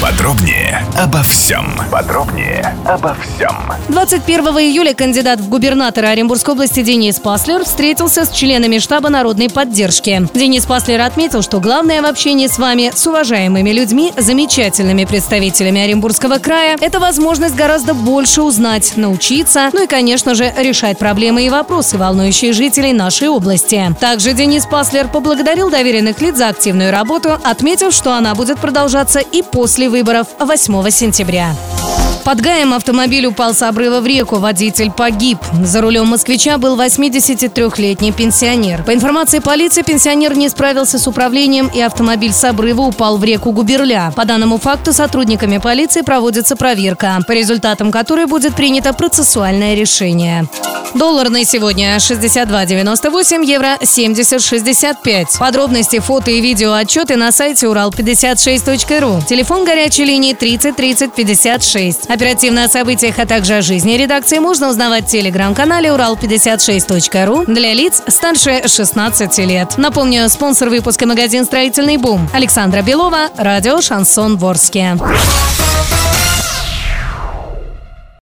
Подробнее обо всем. Подробнее обо всем. 21 июля кандидат в губернаторы Оренбургской области Денис Паслер встретился с членами штаба народной поддержки. Денис Паслер отметил, что главное в общении с вами, с уважаемыми людьми, замечательными представителями Оренбургского края, это возможность гораздо больше узнать, научиться, ну и, конечно же, решать проблемы и вопросы, волнующие жителей нашей области. Также Денис Паслер поблагодарил доверенных лиц за активную работу, отметив, что она будет продолжаться и выборов 8 сентября. Под Гаем автомобиль упал с обрыва в реку. Водитель погиб. За рулем москвича был 83-летний пенсионер. По информации полиции, пенсионер не справился с управлением и автомобиль с обрыва упал в реку Губерля. По данному факту сотрудниками полиции проводится проверка, по результатам которой будет принято процессуальное решение. Доллар на сегодня 62.98, евро 70.65. Подробности, фото и видео отчеты на сайте урал56.ру. Телефон горячей линии 30 30 56. Оперативно о событиях, а также о жизни редакции можно узнавать в телеграм-канале урал56.ру для лиц старше 16 лет. Напомню, спонсор выпуска магазин «Строительный бум» Александра Белова, радио «Шансон Ворске».